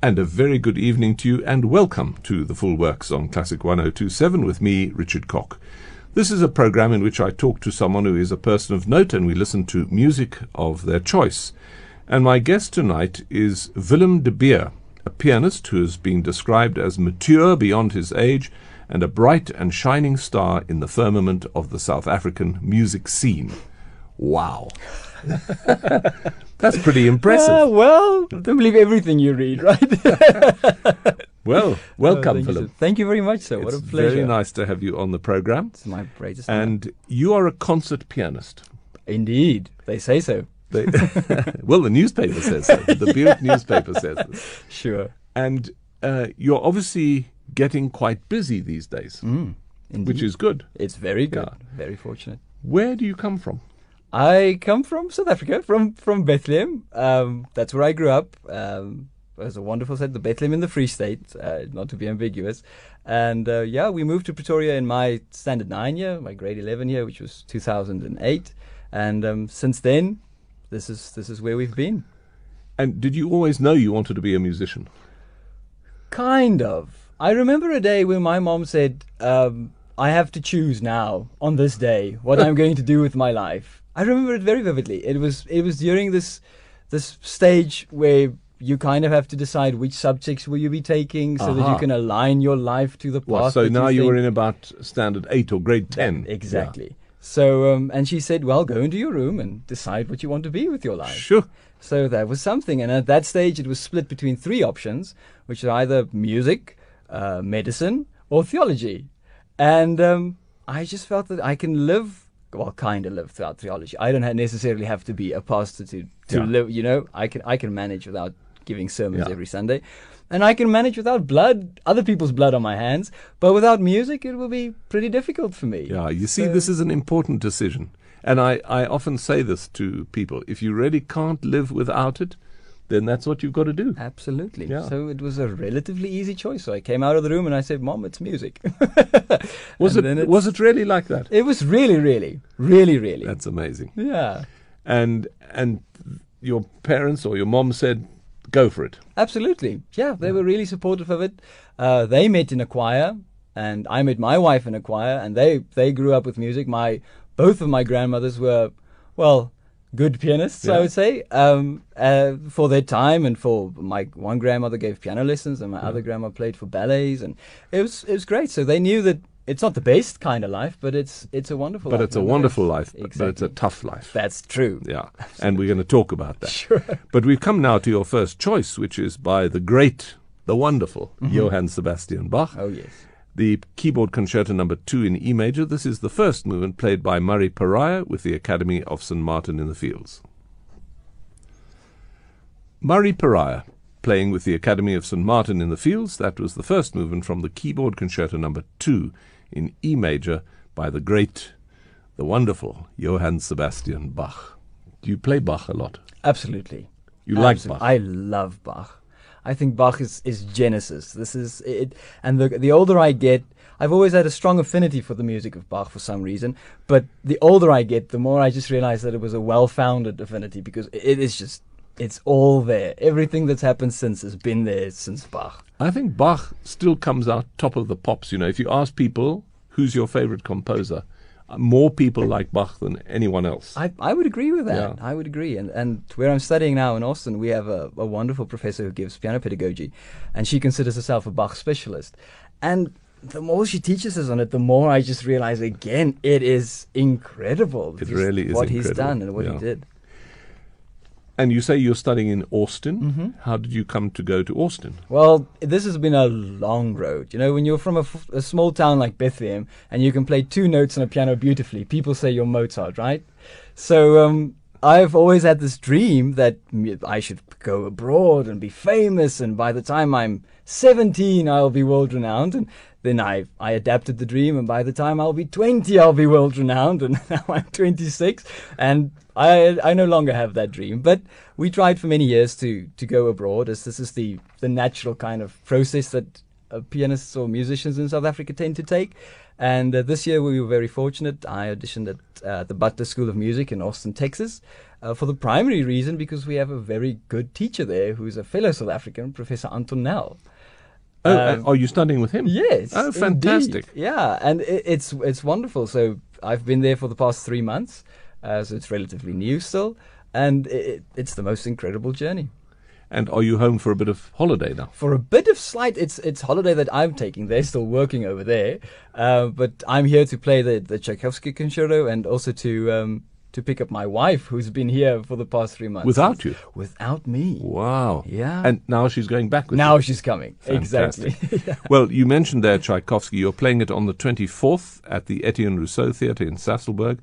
And a very good evening to you, and welcome to the Full Works on Classic 1027 with me, Richard Cock. This is a program in which I talk to someone who is a person of note and we listen to music of their choice. And my guest tonight is Willem de Beer, a pianist who has been described as mature beyond his age and a bright and shining star in the firmament of the South African music scene. Wow. That's pretty impressive. Uh, well, don't believe everything you read, right? well, welcome, thank Philip. You, thank you very much, sir. What a pleasure. It's very nice to have you on the program. It's my greatest. And you are a concert pianist. Indeed, they say so. They, well, the newspaper says so. The Buick newspaper says this. Sure. And uh, you're obviously getting quite busy these days, Mm, which is good. it's very good. Yeah. Very fortunate. Where do you come from? I come from South Africa, from from Bethlehem. Um, that's where I grew up. Um, it was a wonderful set, the Bethlehem in the Free State, uh, not to be ambiguous. And uh, yeah, we moved to Pretoria in my standard nine year, my grade eleven year, which was 2008. And um, since then, this is this is where we've been. And did you always know you wanted to be a musician? Kind of. I remember a day when my mom said, um, I have to choose now, on this day, what I'm going to do with my life. I remember it very vividly. It was it was during this this stage where you kind of have to decide which subjects will you be taking so that you can align your life to the path. Well, so now you you were in about standard eight or grade ten. Exactly. So, um, and she said, well, go into your room and decide what you want to be with your life. Sure. So that was something. And at that stage, it was split between three options, which are either music, uh, medicine, or theology. And um, I just felt that I can live, well, kind of live without theology. I don't necessarily have to be a pastor to, to Yeah. live, you know, I can, I can manage without giving sermons Yeah. every Sunday. And I can manage without blood, other people's blood on my hands. But without music, it will be pretty difficult for me. Yeah, you see, So- this is an important decision. And I, I often say this to people if you really can't live without it, then that's what you've got to do. Absolutely. Yeah. So it was a relatively easy choice. So I came out of the room and I said, "Mom, it's music." Was And it was it really like that? It was really, really, really, really. That's amazing. yeah, And and your parents or your mom said, "Go for it." absolutely. Yeah, they were really supportive of it. Uh, they met in a choir, and I met my wife in a choir, and they they grew up with music. My both of my grandmothers were, well. Good pianists, Yeah. I would say, um, uh, for their time, and for my one grandmother gave piano lessons, and my other grandma played for ballets, and it was it was great. So they knew that it's not the best kind of life, but it's it's a wonderful. But life it's a wonderful life, but- but it's a tough life. That's true. Yeah, and we're going to talk about that. Sure. But we've come now to your first choice, which is by the great, the wonderful Mm-hmm. Johann Sebastian Bach. Oh yes. The keyboard concerto number two in E major. This is the first movement played by Murray Perahia with the Academy of St. Martin in the Fields. Murray Perahia playing with the Academy of St. Martin in the Fields. That was the first movement from the keyboard concerto number two in E major by the great, the wonderful Johann Sebastian Bach. Do you play Bach a lot? Absolutely. You like Bach? I love Bach. I think Bach is, is Genesis. This is it. And the the older I get, I've always had a strong affinity for the music of Bach for some reason. But the older I get, the more I just realize that it was a well-founded affinity because it is just it's all there. Everything that's happened since has been there since Bach. I think Bach still comes out top of the pops. You know, if you ask people who's your favorite composer, more people like Bach than anyone else. I, I would agree with that. Yeah. I would agree. And and where I'm studying now in Austin, we have a, a wonderful professor who gives piano pedagogy, and she considers herself a Bach specialist. And the more she teaches us on it, the more I just realize again it is incredible. It really is what he's done and what Yeah. he did. And you say you're studying in Austin. Mm-hmm. How did you come to go to Austin? Well, this has been a long road. You know, when you're from a, f- a small town like Bethlehem and you can play two notes on a piano beautifully, people say you're Mozart, right? So um, I've always had this dream that I should go abroad and be famous, and by the time I'm 17, I'll be world renowned. And then I I adapted the dream, and by the time I'll be 20, I'll be world renowned. And now I'm 26, and I I no longer have that dream. But we tried for many years to to go abroad, as this is the the natural kind of process that uh, pianists or musicians in South Africa tend to take. And uh, this year we were very fortunate. I auditioned at uh, the Butler School of Music in Austin, Texas, Uh, for the primary reason, because we have a very good teacher there who's a fellow South African, Professor Anton Nel. Oh, Um, uh, are you studying with him? Yes. Oh, indeed. fantastic. Yeah, and it, it's it's wonderful. So I've been there for the past three months, uh, so it's relatively new still, and it, it's the most incredible journey. And are you home for a bit of holiday now? For a bit of slight, it's it's holiday that I'm taking. They're still working over there, uh, but I'm here to play the the Tchaikovsky concerto and also to. Um, to pick up my wife, who's been here for the past three months. Without you? Without me. Wow. Yeah. And now she's going back with now you. she's coming. Fantastic. Exactly. Well, you mentioned there Tchaikovsky. You're playing it on the 24th at the Etienne Rousseau Theatre in Sasolburg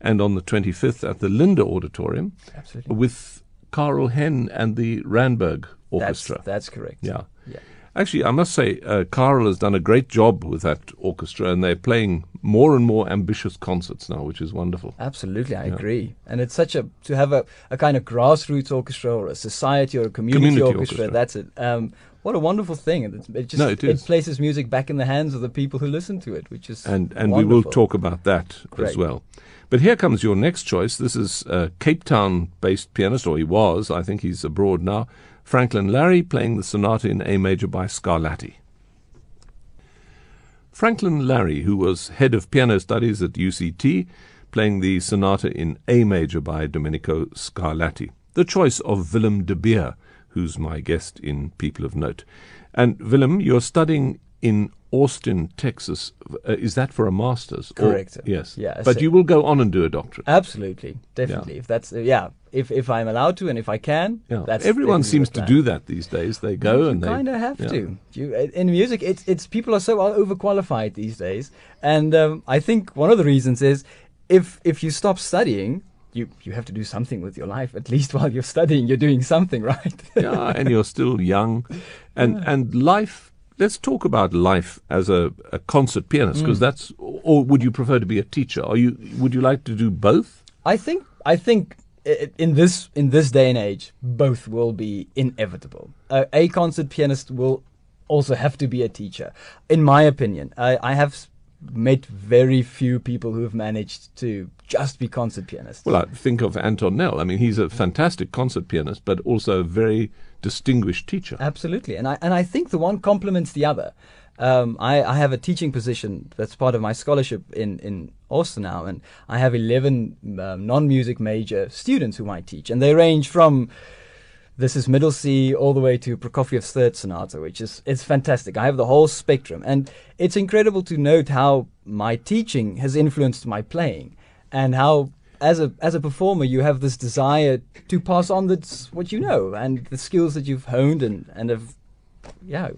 and on the 25th at the Linde Auditorium Absolutely. with Karl Henn and the Randburg That's, Orchestra. that's correct. yeah. Yeah. Actually, I must say, uh, Karl has done a great job with that orchestra, and they're playing more and more ambitious concerts now, which is wonderful. Absolutely, I agree. And it's such a to have a, a kind of grassroots orchestra or a society or a community, Community orchestra, orchestra. That's it. Um, what a wonderful thing! It, it just No, it is. places music back in the hands of the people who listen to it, which is and and we will talk about that as well. But here comes your next choice. This is a Cape Town-based pianist, or he was. I think he's abroad now. Franklin Larey playing the sonata in A major by Scarlatti. Franklin Larey, who was head of piano studies at UCT, playing the sonata in A major by Domenico Scarlatti. The choice of Willem de Beer, who's my guest in People of Note. And Willem, you're studying in Austin, Texas. Uh, is that for a master's? Or- Correct. yes. Yeah, But so- you will go on and do a doctorate. Absolutely, definitely. If that's uh, yeah, if if I'm allowed to and if I can, Yeah. that's Everyone seems to do that these days. They go you and they kind of have yeah. to. You uh, in music, it's it's people are so overqualified these days, and um, I think one of the reasons is if if you stop studying, you you have to do something with your life. At least while you're studying, you're doing something, right? yeah, and you're still young, and and life. Let's talk about life as a, a concert pianist, Mm. because that's. Or would you prefer to be a teacher? Are you? Would you like to do both? I think I think in this in this day and age, both will be inevitable. Uh, a concert pianist will also have to be a teacher, in my opinion. I, I have met very few people who have managed to just be concert pianists. Well, I think of Anton Nel. I mean, he's a fantastic concert pianist, but also a very distinguished teacher. Absolutely, and I and I think the one complements the other. Um, I, I have a teaching position that's part of my scholarship in, in Austin now, and I have 11 um, non music major students whom I teach, and they range from this is middle C all the way to Prokofiev's third sonata, which is it's fantastic. I have the whole spectrum, and it's incredible to note how my teaching has influenced my playing, and how as a as a performer you have this desire to pass on that's what you know and the skills that you've honed and and have yeah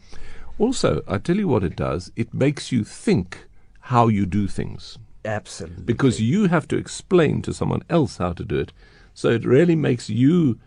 Also, I tell you what it does. It makes you think how you do things. absolutely because you have to explain to someone else how to do it. So it really makes you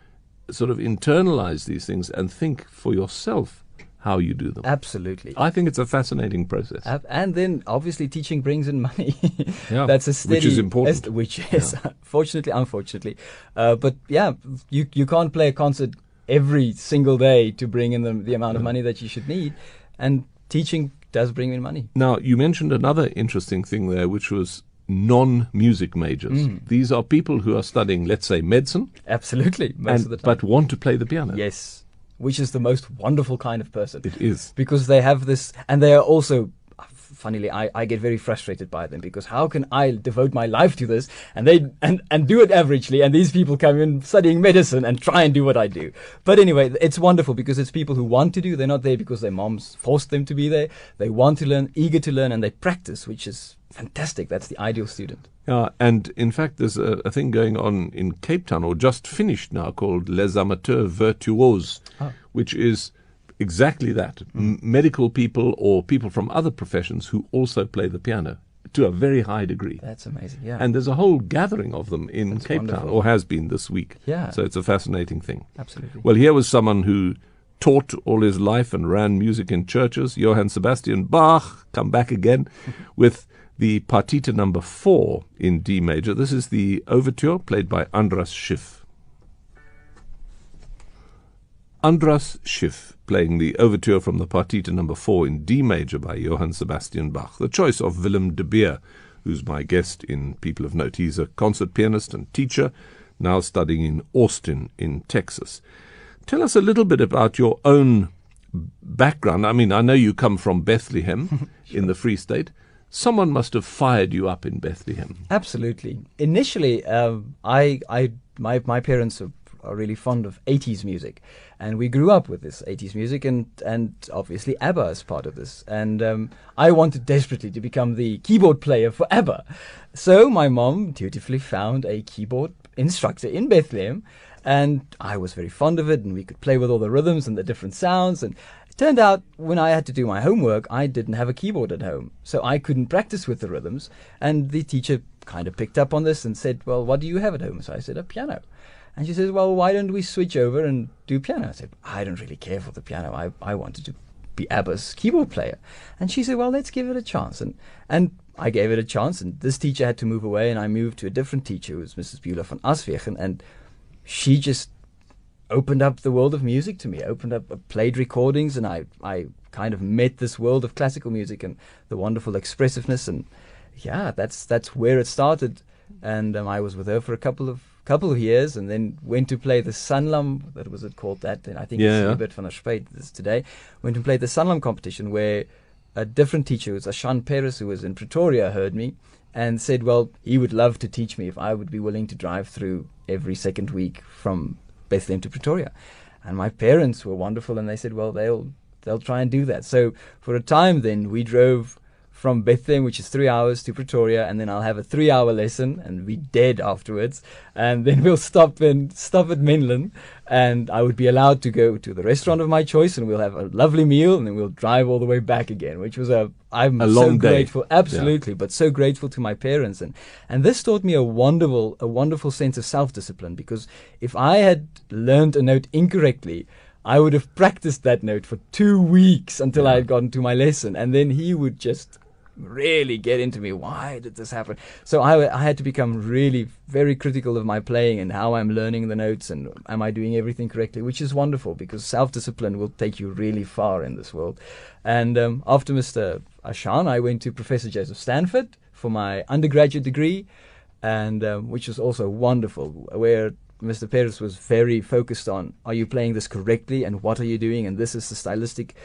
sort of internalize these things and think for yourself how you do them. absolutely I think it's a fascinating process. And then obviously teaching brings in money. Yeah, that's a steady, which is important. est- which is fortunately, unfortunately, uh, but yeah, you you can't play a concert every single day to bring in the the amount of money that you should need, and teaching does bring in money. Now, you mentioned another interesting thing there, which was non music majors. Mm. These are people who are studying, let's say, medicine, Absolutely, most and, of the time. but want to play the piano. yes, which is the most wonderful kind of person. It is. because they have this, and they are also. Funnily, I, I get very frustrated by them because how can I devote my life to this and they and, and do it averagely and these people come in studying medicine and try and do what I do. But anyway, it's wonderful because it's people who want to do. They're not there because their moms forced them to be there. They want to learn, eager to learn, and they practice, which is fantastic. That's the ideal student. Yeah, and in fact, there's a, a thing going on in Cape Town, or just finished now, called Les Amateurs Virtuoses, Ah. which is exactly that M- medical people or people from other professions who also play the piano to a very high degree. That's amazing. Yeah, And there's a whole gathering of them in That's Cape Town, or has been this week. Yeah. So it's a fascinating thing. absolutely. Well, here was someone who taught all his life and ran music in churches, Johann Sebastian Bach, come back again with the Partita number four in D major. This is the overture played by Andras Schiff. Andras Schiff playing the overture from the Partita number four in D major by Johann Sebastian Bach. The choice of Willem de Beer, who's my guest in People of Note. He's a concert pianist and teacher now studying in Austin, in Texas. Tell us a little bit about your own background. I mean, I know you come from Bethlehem sure. in the Free State. Someone must have fired you up in Bethlehem. Absolutely. Initially, um, I, I, my, my parents are, are really fond of 80s music, and we grew up with this 80s music, and, and obviously ABBA is part of this. And um, I wanted desperately to become the keyboard player for ABBA. So my mom dutifully found a keyboard instructor in Bethlehem and I was very fond of it, and we could play with all the rhythms and the different sounds. And turned out when I had to do my homework, I didn't have a keyboard at home, so I couldn't practice with the rhythms. And the teacher kind of picked up on this and said, "Well, what do you have at home?" So I said, "A piano." And she says, "Well, why don't we switch over and do piano?" I said, "I don't really care for the piano. I I wanted to be ABBA's keyboard player." And she said, "Well, let's give it a chance." And and I gave it a chance, and this teacher had to move away, and I moved to a different teacher, who was Mrs. Beulah van Aswegen, and she just opened up the world of music to me, opened up, uh, played recordings, and I, I kind of met this world of classical music and the wonderful expressiveness. And yeah, that's that's where it started. And um, I was with her for a couple of couple of years, and then went to play the Sanlam. That was it called that. And I think yeah, it's yeah. bit van der Spruit this today. Went and played the Sanlam competition where a different teacher, was Ashan Perez, who was in Pretoria, heard me and said, well, he would love to teach me if I would be willing to drive through every second week from Bethlehem to Pretoria. And my parents were wonderful, and they said, well, they'll they'll try and do that. So for a time, then we drove from Bethlehem, which is three hours, to Pretoria, and then I'll have a three-hour lesson, and be dead afterwards. And then we'll stop and stop at Menlyn, and I would be allowed to go to the restaurant of my choice, and we'll have a lovely meal, and then we'll drive all the way back again, which was a I'm a so grateful, day. absolutely, yeah. but so grateful to my parents, and and this taught me a wonderful a wonderful sense of self-discipline because if I had learned a note incorrectly. I would have practiced that note for two weeks until yeah. I had gotten to my lesson, and then he would just really get into me. Why did this happen? So I, I had to become really very critical of my playing and how I'm learning the notes and am I doing everything correctly, which is wonderful because self discipline will take you really far in this world. And um, after Mr. Ashan, I went to Professor Joseph Stanford for my undergraduate degree, and um, which was also wonderful, where Mr. Perez was very focused on are you playing this correctly and what are you doing, and this is the stylistic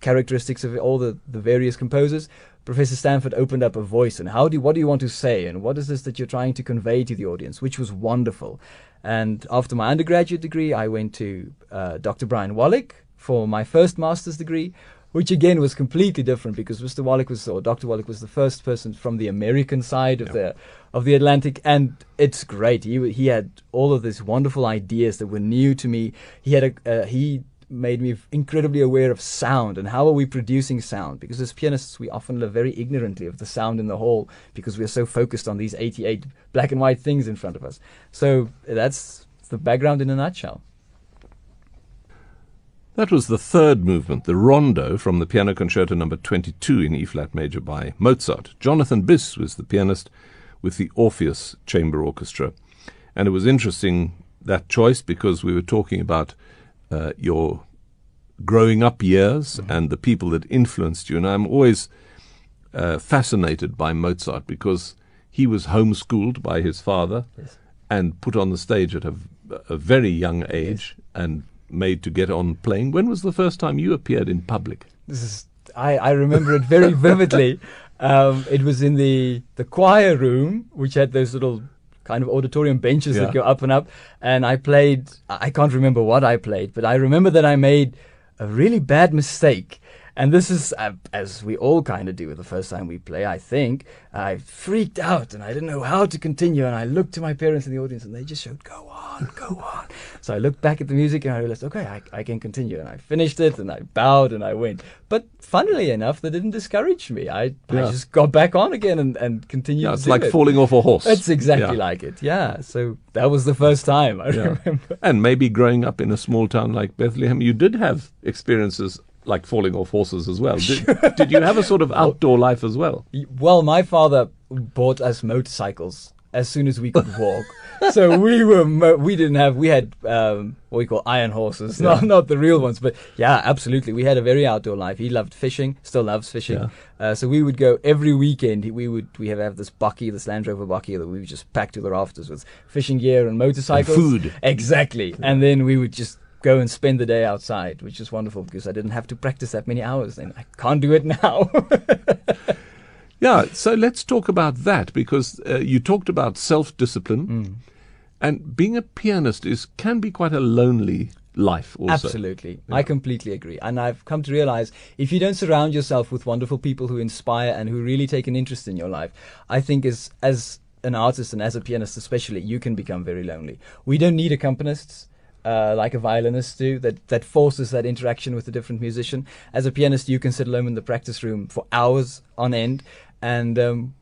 characteristics of all the, the various composers. Professor Stanford opened up a voice and how do you, what do you want to say and what is this that you're trying to convey to the audience, which was wonderful. And after my undergraduate degree, I went to uh, Dr. Brian Wallach for my first master's degree, which again was completely different because Mr. Wallach was or Dr. Wallach was the first person from the American side of yeah. the of the Atlantic, and it's great. He he had all of these wonderful ideas that were new to me. He had a uh, he made me incredibly aware of sound and how are we producing sound because as pianists we often live very ignorantly of the sound in the hall because we're so focused on these 88 black and white things in front of us so that's the background in a nutshell that was the third movement, the Rondo from the Piano Concerto number 22 in E flat major by Mozart. Jonathan Biss was the pianist with the Orpheus Chamber Orchestra. And it was interesting that choice because we were talking about uh, your growing up years mm-hmm. and the people that influenced you. And I'm always uh, fascinated by Mozart because he was homeschooled by his father yes. and put on the stage at a, a very young age yes. and made to get on playing. When was the first time you appeared in public? This is I, I remember it very vividly. Um, it was in the the choir room, which had those little kind of auditorium benches yeah. that go up and up. And I played, I can't remember what I played, but I remember that I made a really bad mistake and this is, uh, as we all kind of do the first time we play, I think, I freaked out and I didn't know how to continue. And I looked to my parents in the audience and they just showed, go on, go on. so I looked back at the music and I realized, okay, I, I can continue. And I finished it and I bowed and I went. But funnily enough, they didn't discourage me. I, yeah. I just got back on again and, and continued. Yeah, it's like it. falling off a horse. It's exactly yeah. like it. Yeah. So that was the first time I remember. And maybe growing up in a small town like Bethlehem, you did have experiences like falling off horses as well. Did, did you have a sort of outdoor life as well? Well, my father bought us motorcycles as soon as we could walk. so we were mo- we didn't have we had um, what we call iron horses, not not the real ones, but yeah, absolutely. We had a very outdoor life. He loved fishing, still loves fishing. Yeah. Uh, so we would go every weekend. We would we have, have this bucky, this Land Rover bucky that we would just pack to the rafters with fishing gear and motorcycles, food. exactly. And then we would just go and spend the day outside, which is wonderful because I didn't have to practice that many hours. And I can't do it now. Yeah, so let's talk about that because uh, you talked about self discipline, Mm. and being a pianist is can be quite a lonely life. Also, Absolutely. I completely agree. And I've come to realize if you don't surround yourself with wonderful people who inspire and who really take an interest in your life, I think as as an artist and as a pianist especially, you can become very lonely. We don't need accompanists. Uh, like a violinist do, that, that forces that interaction with a different musician. As a pianist, you can sit alone in the practice room for hours on end, and um,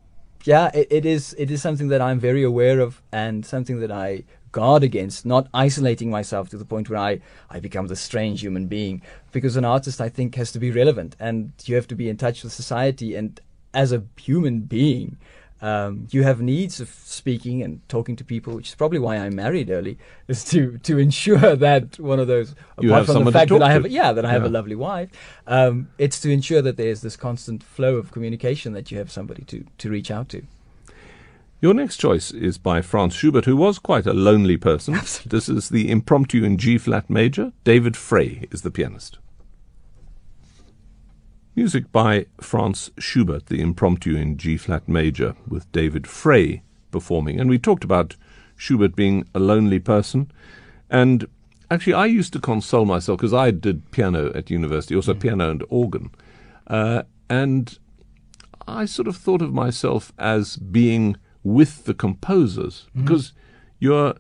yeah, it, it is it is something that I'm very aware of and something that I guard against, not isolating myself to the point where I, I become the strange human being. Because an artist I think has to be relevant and you have to be in touch with society and as a human being um, you have needs of speaking and talking to people, which is probably why I married early, is to to ensure that one of those. You apart have from the to fact talk that I have, to. yeah, that I have a lovely wife, um, it's to ensure that there's this constant flow of communication that you have somebody to to reach out to. Your next choice is by Franz Schubert, who was quite a lonely person. Absolutely. This is the impromptu in G flat major. David Fray is the pianist. Music by Franz Schubert, the impromptu in G flat major, with David Fray performing. And we talked about Schubert being a lonely person. And actually, I used to console myself because I did piano at university, also piano and organ. Uh, and I sort of thought of myself as being with the composers because you're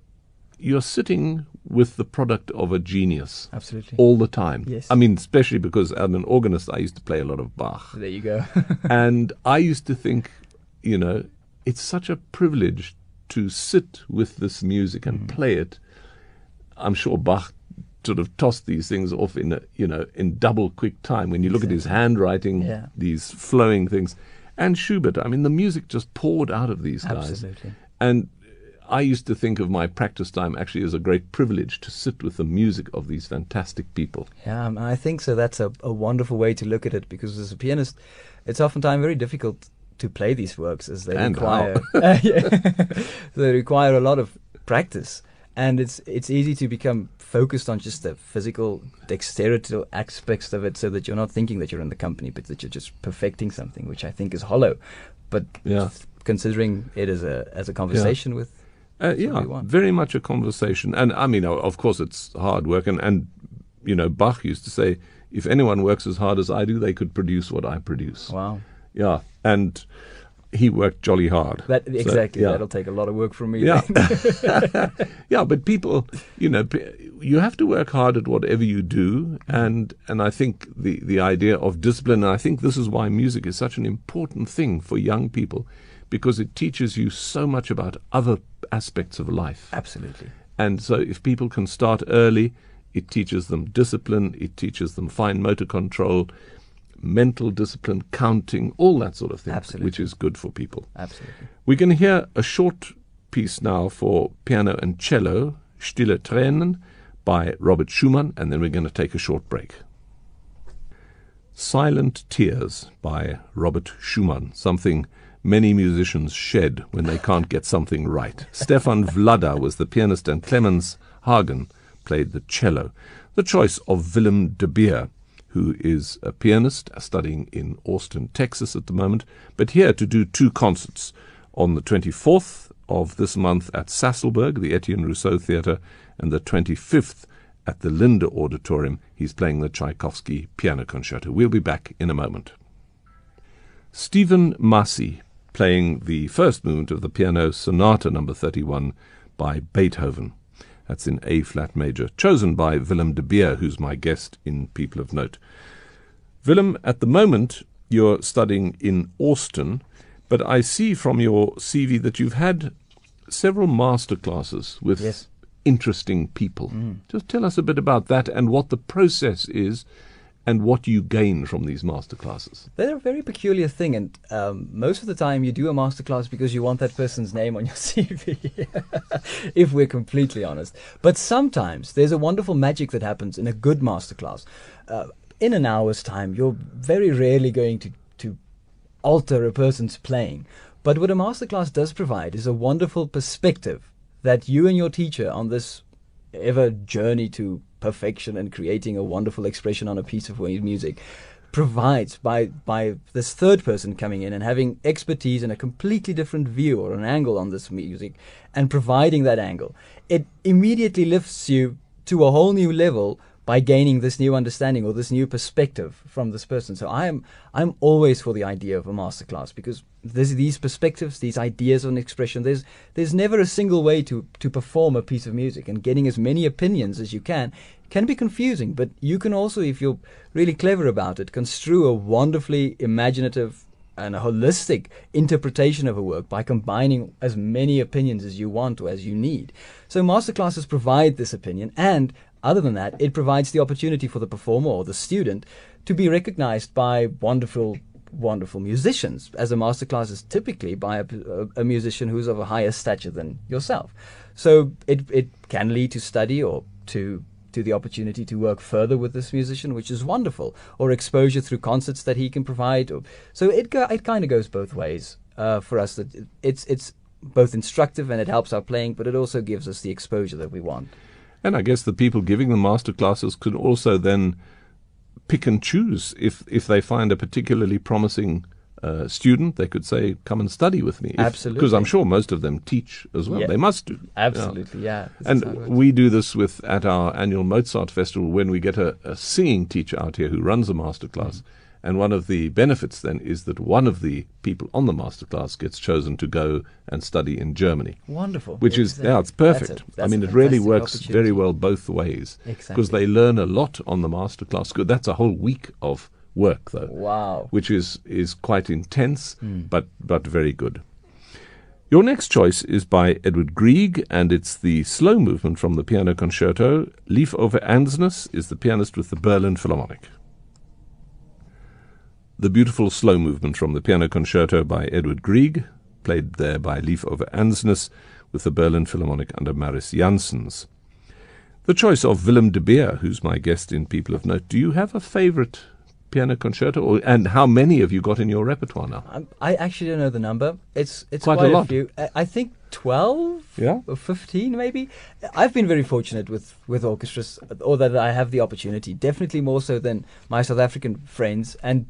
you're sitting with the product of a genius Absolutely. all the time. Yes. I mean, especially because as an organist, I used to play a lot of Bach, There you go. and I used to think, you know, it's such a privilege to sit with this music and Mm. play it. I'm sure Bach sort of tossed these things off in a, you know in double quick time when you look at his handwriting Yeah. these flowing things and Schubert I mean the music just poured out of these guys Absolutely. and I used to think of my practice time actually as a great privilege to sit with the music of these fantastic people Yeah, um, I think so. That's a, a wonderful way to look at it because as a pianist, it's oftentimes very difficult to play these works as they And require. Uh, yeah. they require a lot of practice, and it's it's easy to become focused on just the physical dexterity aspects of it, so that you're not thinking that you're in the company, but that you're just perfecting something, which I think is hollow. But Yeah. considering it as a as a conversation with Uh, yeah, very much a conversation. And I mean, of course, it's hard work. And, and, you know, Bach used to say, if anyone works as hard as I do, they could produce what I produce. wow, Yeah. And he worked jolly hard. that So, exactly yeah. that'll take a lot of work from me. Yeah. yeah, but people, you know, you have to work hard at whatever you do, and and I think the the idea of discipline, and I think this is why music is such an important thing for young people, because it teaches you so much about other aspects of life. Absolutely. And so, if people can start early, it teaches them discipline, it teaches them fine motor control, mental discipline, counting, all that sort of thing, Absolutely. which is good for people. Absolutely. We're going to hear a short piece now for piano and cello, Stille Tränen, by Robert Schumann, and then we're going to take a short break. Silent Tears by Robert Schumann, something many musicians shed when they can't get something right. Stefan Vladar was the pianist and Clemens Hagen played the cello. The choice of Willem de Beer, who is a pianist studying in Austin, Texas at the moment, but here to do two concerts on the 24th of this month at Sasolburg, the Etienne Rousseau Theatre, and the 25th at the Linde Auditorium. He's playing the Tchaikovsky Piano Concerto. We'll be back in a moment. Stephen Massey playing the first movement of the piano sonata number 31 by Beethoven. That's in A flat major, chosen by Willem de Beer, who's my guest in People of Note. Willem, at the moment you're studying in Austin, but I see from your CV that you've had several master classes with Yes. interesting people. Mm. Just tell us a bit about that and what the process is and what do you gain from these masterclasses? They're a very peculiar thing, and um, most of the time you do a masterclass because you want that person's name on your CV, if we're completely honest. But sometimes there's a wonderful magic that happens in a good masterclass. Uh, in an hour's time, you're very rarely going to, to alter a person's playing. But what a masterclass does provide is a wonderful perspective that you and your teacher on this ever journey to perfection and creating a wonderful expression on a piece of music provides by by this third person coming in and having expertise and a completely different view or an angle on this music and providing that angle it immediately lifts you to a whole new level by gaining this new understanding or this new perspective from this person. So I am I'm always for the idea of a masterclass because there's these perspectives, these ideas on expression. There's there's never a single way to to perform a piece of music, and getting as many opinions as you can can be confusing. But you can also, if you're really clever about it, construe a wonderfully imaginative and a holistic interpretation of a work by combining as many opinions as you want or as you need. So masterclasses provide this opinion and other than that, it provides the opportunity for the performer or the student to be recognized by wonderful wonderful musicians, as a masterclass is typically by a, a, musician who's of a higher stature than yourself. So it it can lead to study or to to the opportunity to work further with this musician, which is wonderful, or exposure through concerts that he can provide. So it it kind of goes both ways uh, for us. That it's it's both instructive and it helps our playing, but it also gives us the exposure that we want. And I guess the people giving the master classes could also then pick and choose if if they find a particularly promising uh, student, they could say, "Come and study with me." If, Absolutely, because I'm sure most of them teach as well. Yeah. They must do. Absolutely, yeah. yeah. And we do this with at our annual Mozart Festival when we get a, a singing teacher out here who runs a master class. Mm-hmm and one of the benefits then is that one of the people on the masterclass gets chosen to go and study in Germany. Wonderful. Which is, yeah, it's perfect. That's a, that's I mean, it really works very well both ways. Exactly. Because they learn a lot on the masterclass. That's a whole week of work, though. Wow. Which is, is quite intense, mm. but, but very good. Your next choice is by Edward Grieg, and it's the slow movement from the piano concerto. Leif Ove Andsnes is the pianist with the Berlin Philharmonic the beautiful slow movement from the piano concerto by Edward Grieg, played there by Leif Ove Andsnes with the Berlin Philharmonic under Mariss Jansons. The choice of Willem de Beer, who's my guest in People of Note. Do you have a favorite piano concerto, or, and how many have you got in your repertoire now? Um, I actually don't know the number. It's it's quite, quite a, lot. few. I think twelve, yeah, or fifteen, maybe. I've been very fortunate with with orchestras, or that I have the opportunity. Definitely more so than my South African friends, and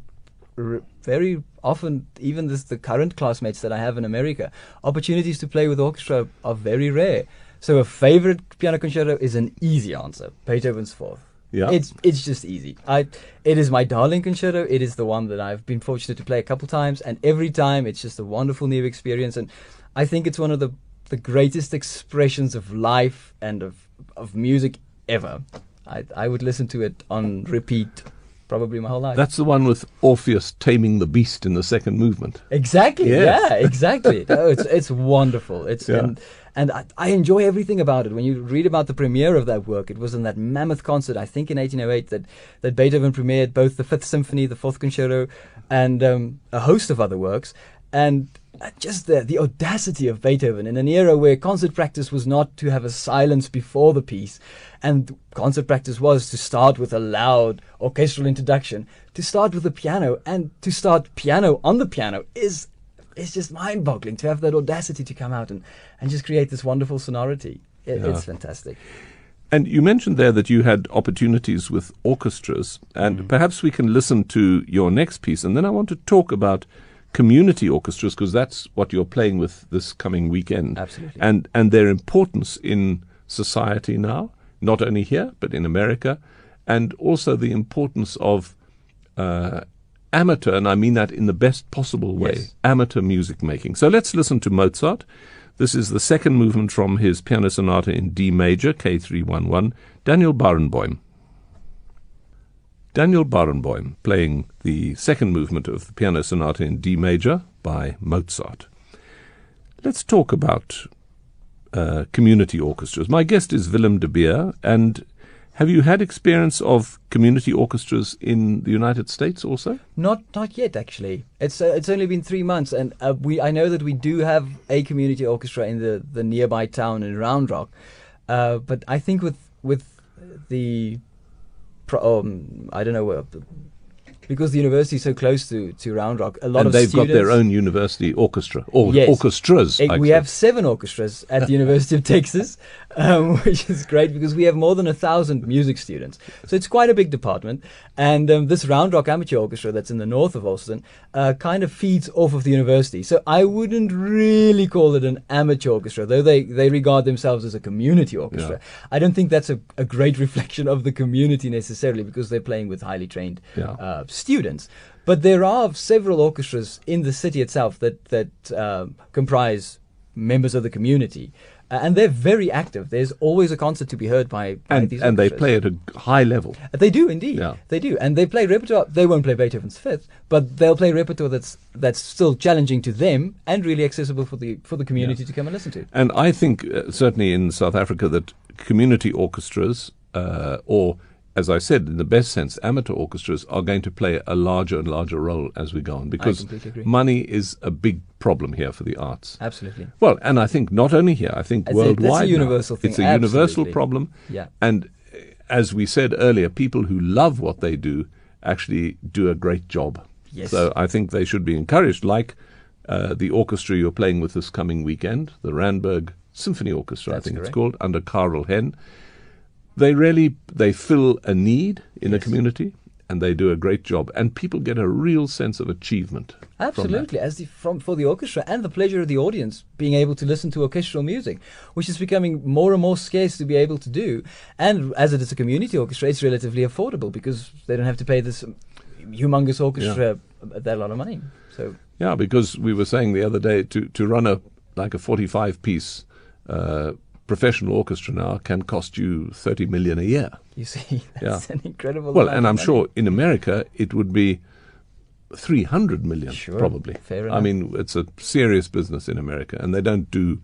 very often, even this, the current classmates that I have in America, opportunities to play with orchestra are very rare. So a favorite piano concerto is an easy answer. Beethoven's Fourth. Yeah. It's it's just easy. I it is my darling concerto. It is the one that I've been fortunate to play a couple times, and every time it's just a wonderful new experience. And I think it's one of the the greatest expressions of life and of of music ever. I I would listen to it on repeat probably my whole life. That's the one with Orpheus taming the beast in the second movement. Exactly. Yes. Yeah, exactly. no, it's it's wonderful. It's yeah. and and I, I, enjoy everything about it. When you read about the premiere of that work, it was in that mammoth concert, I think in 1808, that, that Beethoven premiered both the Fifth Symphony, the Fourth Concerto, and um, a host of other works. And just the, the audacity of Beethoven in an era where concert practice was not to have a silence before the piece, and concert practice was to start with a loud orchestral introduction, to start with the piano, and to start piano on the piano is is just mind boggling to have that audacity to come out and, and just create this wonderful sonority. It, yeah. It's fantastic. And you mentioned there that you had opportunities with orchestras, and mm. perhaps we can listen to your next piece, and then I want to talk about community orchestras because that's what you're playing with this coming weekend. Absolutely. And and their importance in society now, not only here but in America, and also the importance of uh, amateur, and I mean that in the best possible way, yes. amateur music making. So let's listen to Mozart. This is the second movement from his piano sonata in D major, K311, Daniel Barenboim. Daniel Barenboim playing the second movement of the piano sonata in D major by Mozart. Let's talk about uh, community orchestras. My guest is Willem de Beer, and Have you had experience of community orchestras in the United States also? Not not yet actually. It's uh, it's only been three months, and uh, we I know that we do have a community orchestra in the, the nearby town in Round Rock, uh, but I think with with the um, I don't know because the university is so close to, to Round Rock, a lot and of they've students, got their own university orchestra or Yes. orchestras. We have seven orchestras at the University of Texas, um, which is great because we have more than a thousand music students. So it's quite a big department. And um, this Round Rock Amateur Orchestra that's in the north of Austin uh, kind of feeds off of the university. So I wouldn't really call it an amateur orchestra, though they, they regard themselves as a community orchestra. I don't think that's a, a great reflection of the community necessarily because they're playing with highly trained Yeah. uh, students. But there are several orchestras in the city itself that that um, comprise members of the community, uh, and they're very active. There's always a concert to be heard by, by and these and they play at a high level. Uh, They do indeed. Yeah. They do, and they play repertoire. They won't play Beethoven's Fifth, but they'll play repertoire that's that's still challenging to them and really accessible for the for the community to come and listen to. And I think uh, certainly in South Africa that community orchestras, uh, or as I said, in the best sense, amateur orchestras are going to play a larger and larger role as we go on because money is a big problem here for the arts. Absolutely. Well, and I think not only here, I think I think that's a worldwide. now, universal thing, It's a universal problem. Yeah. And uh, as we said earlier, people who love what they do actually do a great job. Yes. So I think they should be encouraged, like uh, the orchestra you're playing with this coming weekend, the Randburg Symphony Orchestra, That's I think correct. it's called, under Karel Hen. They really they fill a need in a community, and they do a great job, and people get a real sense of achievement. Absolutely, as the from for the orchestra and the pleasure of the audience being able to listen to orchestral music, which is becoming more and more scarce to be able to do. And as it is a community orchestra, it's relatively affordable because they don't have to pay this humongous orchestra that lot of money. So Yeah, because we were saying the other day to, to run a like a 45 piece uh, professional orchestra now can cost you 30 million a year. you see, that's an incredible. Well, and I'm money. sure in America it would be 300 million Sure, probably. fair enough. I mean, it's a serious business in America and they don't do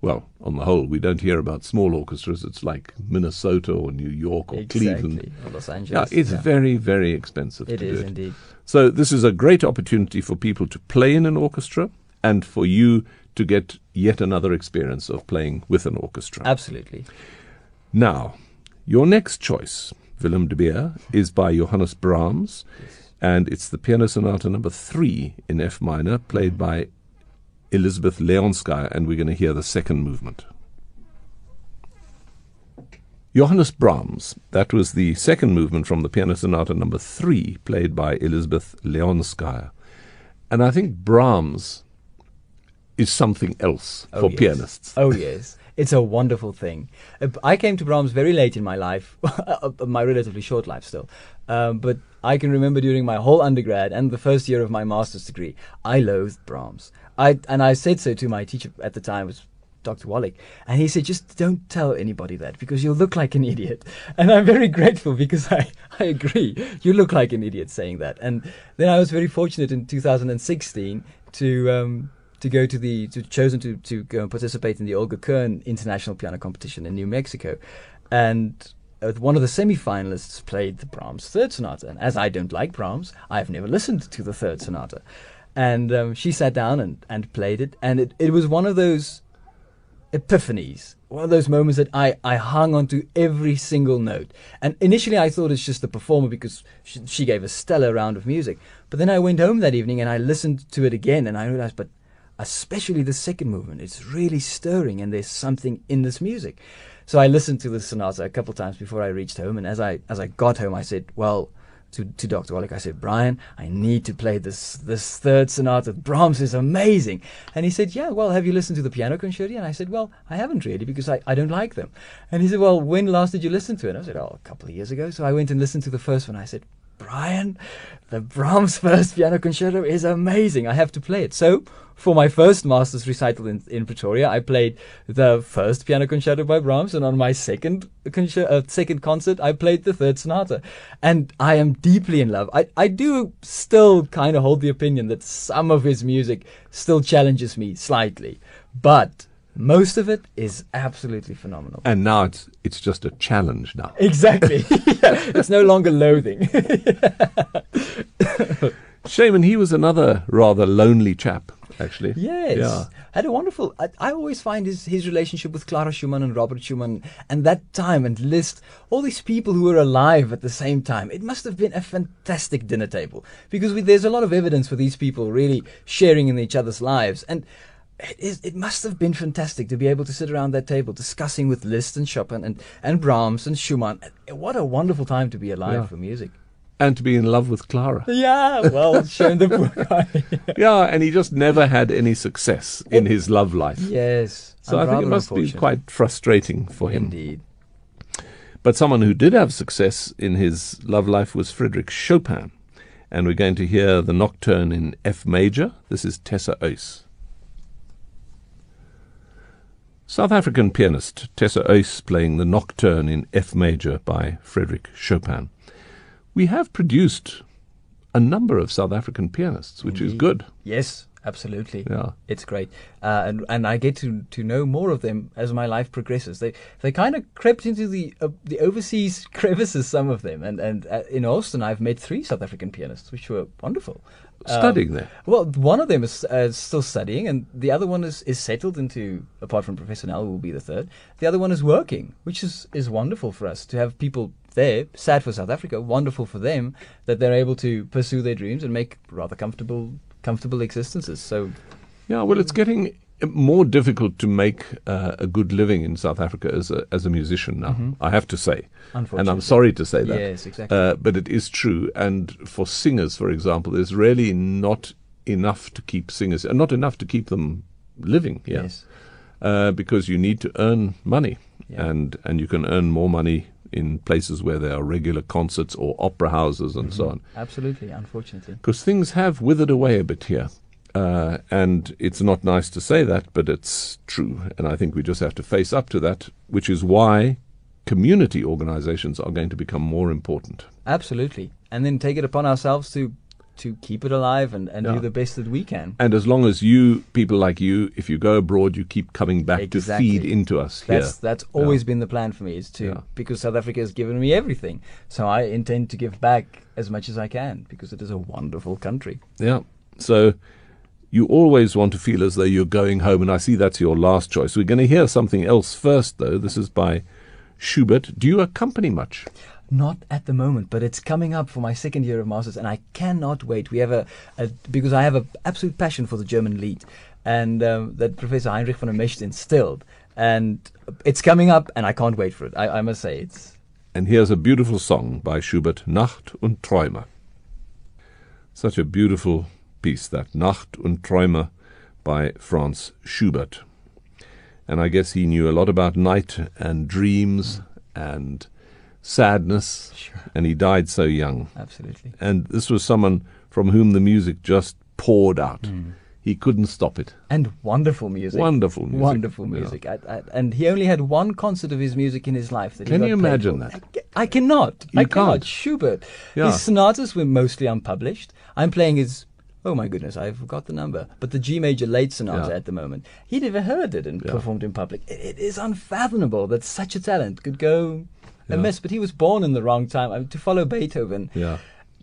well, on the whole, we don't hear about small orchestras. It's like Minnesota or New York or exactly. Cleveland. Or Los Yeah, Angeles. it's very, very expensive It to is do it. indeed. So this is a great opportunity for people to play in an orchestra and for you to get yet another experience of playing with an orchestra. Absolutely. Now, your next choice, Willem de Beer, is by Johannes Brahms, and it's the Piano Sonata number three in F minor, played by Elizabeth Leonskaya, and we're going to hear the second movement. Johannes Brahms, that was the second movement from the Piano Sonata number three, played by Elizabeth Leonskaya. And I think Brahms is something else Oh, for yes. pianists. Oh yes, it's a wonderful thing. Uh, I came to Brahms very late in my life, my relatively short life still. Um, but I can remember during my whole undergrad and the first year of my master's degree, I loathed Brahms. I and I said so to my teacher at the time was Dr. Wallach, and he said, "Just don't tell anybody that because you'll look like an idiot." And I'm very grateful because I, I agree. You look like an idiot saying that. And then I was very fortunate in 2016 to um, to go to the to chosen to to go and participate in the Olga Kern International Piano Competition in New Mexico, and. Uh, one of the semi-finalists played the Brahms Third Sonata, and as I don't like Brahms, I've never listened to the Third Sonata. And um, she sat down and, and played it, and it, it was one of those epiphanies. One of those moments that I, I hung on to every single note. And initially I thought it's just the performer because she, she gave a stellar round of music. But then I went home that evening and I listened to it again and I realized, but especially the second movement, it's really stirring and there's something in this music. So I listened to the sonata a couple times before I reached home. And as I, as I got home, I said, well, to, to Dr. Wallach, I said, Brian, I need to play this this third sonata. Brahms is amazing. And he said, Yeah, well, have you listened to the piano concerti? And I said, Well, I haven't really because I, I don't like them. And he said, Well, when last did you listen to it? And I said, Oh, a couple of years ago. So I went and listened to the first one. I said, Brian, the Brahms first piano concerto is amazing. I have to play it. So for my first master's recital in, in Pretoria, I played the first piano concerto by Brahms, and on my second uh, second concert, I played the third sonata. And I am deeply in love. I, I do still kind of hold the opinion that some of his music still challenges me slightly, but Most of it is absolutely phenomenal. And now it's it's just a challenge now. Exactly. it's no longer loathing. Shaman, he was another rather lonely chap, actually. Yes. Yeah. Had a wonderful. I, I always find his, his relationship with Clara Schumann and Robert Schumann and that time and Liszt, all these people who were alive at the same time. It must have been a fantastic dinner table because we, there's a lot of evidence for these people really sharing in each other's lives. And it, is, it must have been fantastic to be able to sit around that table discussing with Liszt and Chopin and, and Brahms and Schumann. What a wonderful time to be alive Yeah. for music. And to be in love with Clara. Yeah, well, shown the poor guy. Yeah, and he just never had any success in his love life. yes. So I think it must be quite frustrating for him. Indeed. But someone who did have success in his love life was Frederick Chopin. And we're going to hear the nocturne in F major. This is Tessa Uys. South African pianist Tessa Uys playing the nocturne in F major by Frederick Chopin. We have produced a number of South African pianists, which is good. Yes, absolutely. Yeah. It's great, uh, and and I get to, to know more of them as my life progresses. They they kind of crept into the uh, the overseas crevices, some of them, and and uh, in Austin I've met three South African pianists, which were wonderful. Um, Studying there. Well, one of them is uh, still studying, and the other one is, is settled into. Apart from Professor Nel, who will be the third. The other one is working, which is is wonderful for us to have people there. Sad for South Africa, wonderful for them that they're able to pursue their dreams and make rather comfortable comfortable existences. So Yeah, well, it's getting more difficult to make uh, a good living in South Africa as a as a musician now. I have to say, and I'm sorry to say that. Yes, exactly. Uh, but it is true. And for singers, for example, there's really not enough to keep singers, and not enough to keep them living here, yes, uh, because you need to earn money, Yeah. and and you can earn more money in places where there are regular concerts or opera houses and so on. absolutely. Unfortunately, Because things have withered away a bit here. Uh, and it's not nice to say that, but it's true. And I think we just have to face up to that, which is why community organizations are going to become more important. absolutely, and then take it upon ourselves to to keep it alive and, and Yeah. do the best that we can. And as long as you, people like you, if you go abroad, you keep coming back Exactly. to feed into us here. That's that's always been the plan for me is to Yeah. because South Africa has given me everything, so I intend to give back as much as I can because it is a wonderful country. Yeah. So you always want to feel as though you're going home, and I see that's your last choice. We're going to hear something else first, though. This is by Schubert. Do you accompany much? Not at the moment, but it's coming up for my second year of masters, and I cannot wait. We have a, a because I have an absolute passion for the German Lied, and um, that Professor Heinrich van der Mescht instilled, and it's coming up, and I can't wait for it. I, I must say it's And here's a beautiful song by Schubert, Nacht und Träume. Such a beautiful piece, that Nacht und Träume by Franz Schubert. And I guess he knew a lot about night and dreams and sadness, Sure. and he died so young. absolutely And this was someone from whom the music just poured out. Hmm. He couldn't stop it. and wonderful music. Wonderful music. Wonderful Yeah. music. I, I, and he only had one concert of his music in his life. That Can you imagine that? I, I cannot. You I cannot. can't. Schubert. Yeah. His sonatas were mostly unpublished. I'm playing his. Oh my goodness, I forgot the number. But the G major late sonata Yeah. at the moment, he'd never heard it and Yeah. performed in public. It, it is unfathomable that such a talent could go Yeah. amiss. But he was born in the wrong time. I mean, to follow Beethoven Yeah.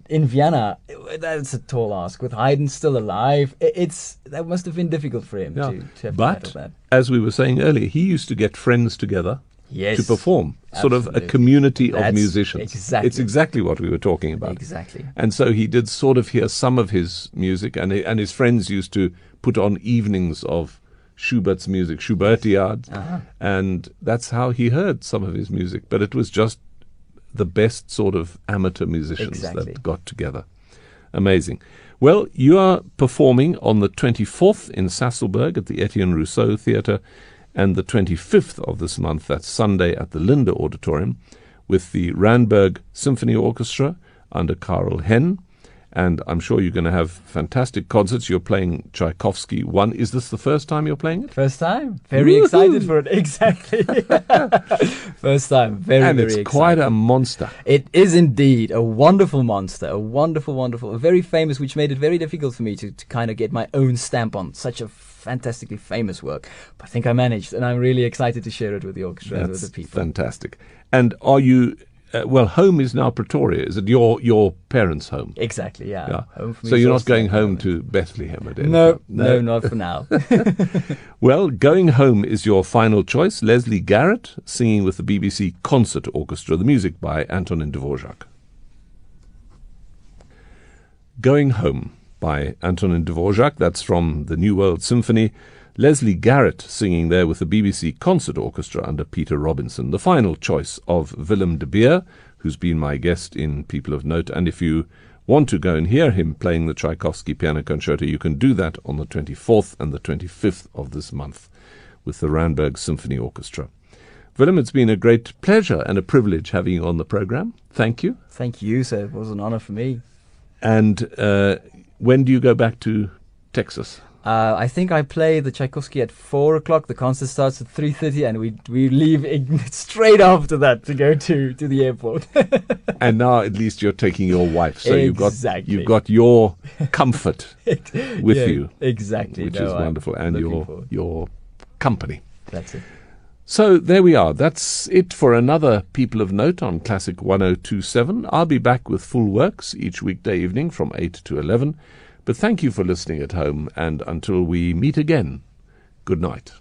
in Vienna, that's a tall ask. With Haydn still alive, it's that must have been difficult for him Yeah. to, to have But to that. as we were saying earlier, he used to get friends together Yes, to perform, sort of a Absolutely. community of musicians. exactly- It's exactly what we were talking about. Exactly. And so he did sort of hear some of his music, and he, and his friends used to put on evenings of Schubert's music, Schubertiad, Uh-huh. and that's how he heard some of his music. But it was just the best sort of amateur musicians Exactly. that got together. Amazing. Well, you are performing on the 24th in Sasolburg at the Etienne Rousseau Theatre, and the 25th of this month, that's Sunday, at the Linder Auditorium, with the Randburg Symphony Orchestra under Karl Henn. And I'm sure you're going to have fantastic concerts. You're playing Tchaikovsky one. Is this the first time you're playing it? First time. Very Woohoo! excited for it. Exactly. First time. Very, and very it's quite a monster. It is indeed a wonderful monster, a wonderful, wonderful, very famous, which made it very difficult for me to, to kind of get my own stamp on such a fantastically famous work. But I think I managed, and I'm really excited to share it with the orchestra and with That's the people. fantastic. And are you? Uh, well, home is now Pretoria. Is it your your parents' home? Exactly, yeah. Yeah. Home So you're not going home to Bethlehem at any No, time? no, not for now. Well, Going Home is your final choice. Lesley Garrett singing with the BBC Concert Orchestra, the music by Antonin Dvorak. Going Home by Antonin Dvorak, that's from the New World Symphony. Lesley Garrett singing there with the BBC Concert Orchestra under Peter Robinson. The final choice of Willem de Beer, who's been my guest in People of Note. And if you want to go and hear him playing the Tchaikovsky Piano Concerto, you can do that on the 24th and the 25th of this month with the Randburg Symphony Orchestra. Willem, it's been a great pleasure and a privilege having you on the program. Thank you. Thank you, sir. It was an honor for me. And uh, when do you go back to Texas? Uh, I think I play the Tchaikovsky at four o'clock. The concert starts at three thirty, and we we leave straight after that to go to, to the airport. and now at least you're taking your wife, so you've got you've got your comfort with Yeah, you, exactly, which No, is I'm wonderful, and your forward. your company. That's it. So there we are. That's it for another People of Note on Classic 1027. I'll be back with full works each weekday evening from 8 to 11. But thank you for listening at home, and until we meet again, good night.